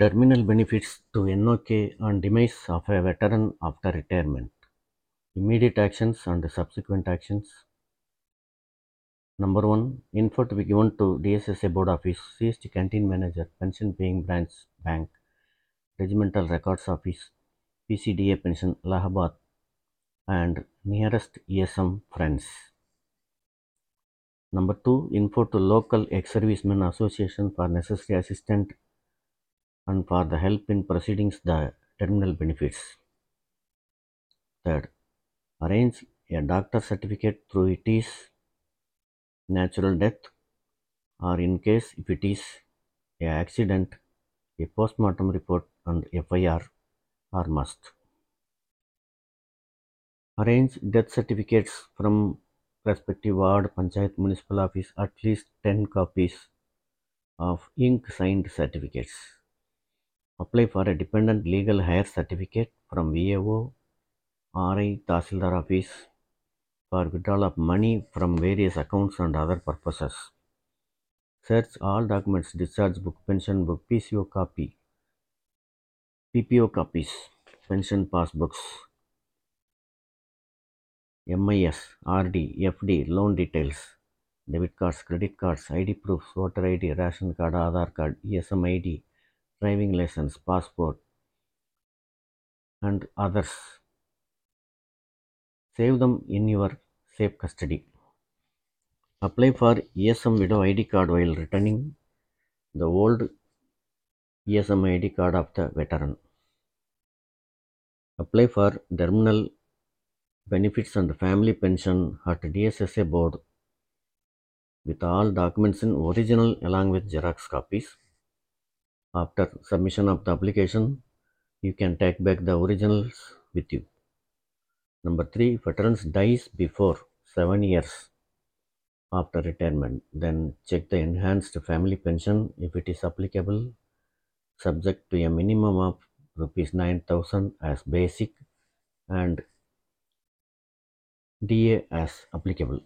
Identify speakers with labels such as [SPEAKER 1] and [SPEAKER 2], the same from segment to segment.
[SPEAKER 1] Terminal benefits to NOK on demise of a veteran after retirement. Immediate actions and subsequent actions. Number one, info to be given to DSSA board office, ceased canteen manager, pension paying branch bank, regimental records office, PCDA pension, Allahabad, and nearest ESM friends. Number two, info to local ex-servicemen association for necessary assistance and for the help in proceedings the terminal benefits. Third, arrange a doctor certificate through it is natural death or in case if it is a accident, a postmortem report and FIR are must. Arrange death certificates from respective ward, panchayat, municipal office at least 10 copies of ink signed certificates. Apply for a dependent legal hire certificate from VAO, RI, Tahsildar office for withdrawal of money from various accounts and other purposes. Search all documents, discharge book, pension book, PCO copy, PPO copies, pension passbooks, MIS, RD, FD, loan details, debit cards, credit cards, ID proofs, voter ID, ration card, Aadhaar card, ESM ID, driving license, passport, and others. Save them in your safe custody. Apply for ESM widow ID card while returning the old ESM ID card of the veteran. Apply for terminal benefits and family pension at DSSA board with all documents in original along with Xerox copies. After submission of the application, you can take back the originals with you. Number three, veterans dies before seven years after retirement. Then check the enhanced family pension if it is applicable, subject to a minimum of rupees 9000 as basic and DA as applicable.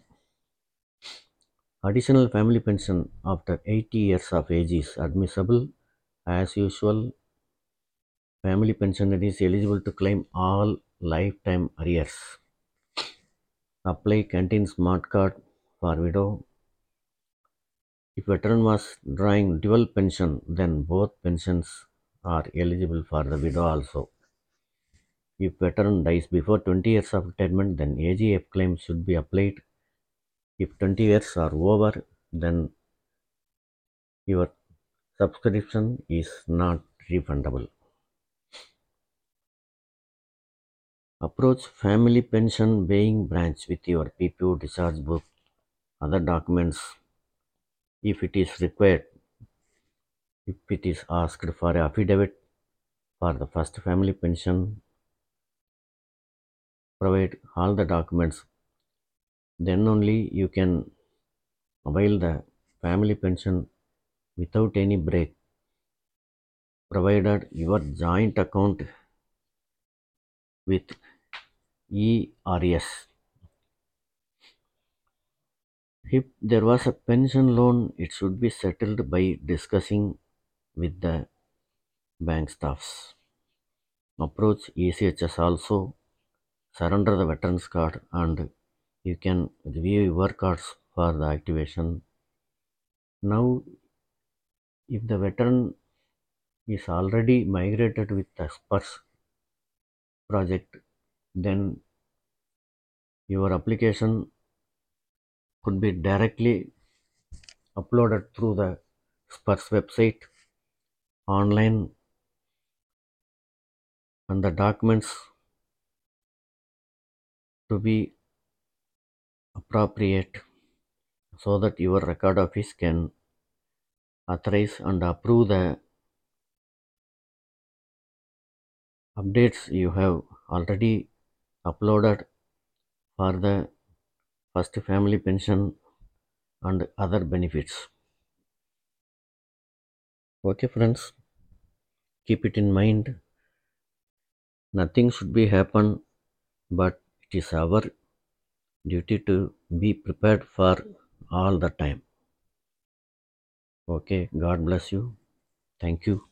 [SPEAKER 1] Additional family pension after 80 years of age is admissible. As usual, family pensioner is eligible to claim all lifetime arrears. Apply canteen smart card for widow. If veteran was drawing dual pension, then both pensions are eligible for the widow also. If veteran dies before 20 years of retirement, then AGF claim should be applied. If 20 years are over, then your subscription is not refundable. Approach family pension paying branch with your PPO discharge book, other documents if it is required. If it is asked for affidavit for the first family pension, provide all the documents. Then only you can avail the family pension without any break, provided your joint account with ERS. If there was a pension loan, it should be settled by discussing with the bank staffs. Approach ECHS also, surrender the veterans card, and you can review your cards for the activation. Now, if the veteran is already migrated with the SPARSH project, then your application could be directly uploaded through the SPARSH website online and the documents to be appropriate so that your record office can authorize and approve the updates you have already uploaded for the first family pension and other benefits. Okay, friends, keep it in mind. Nothing should be happen, but it is our duty to be prepared for all the time. Okay, God bless you. Thank you.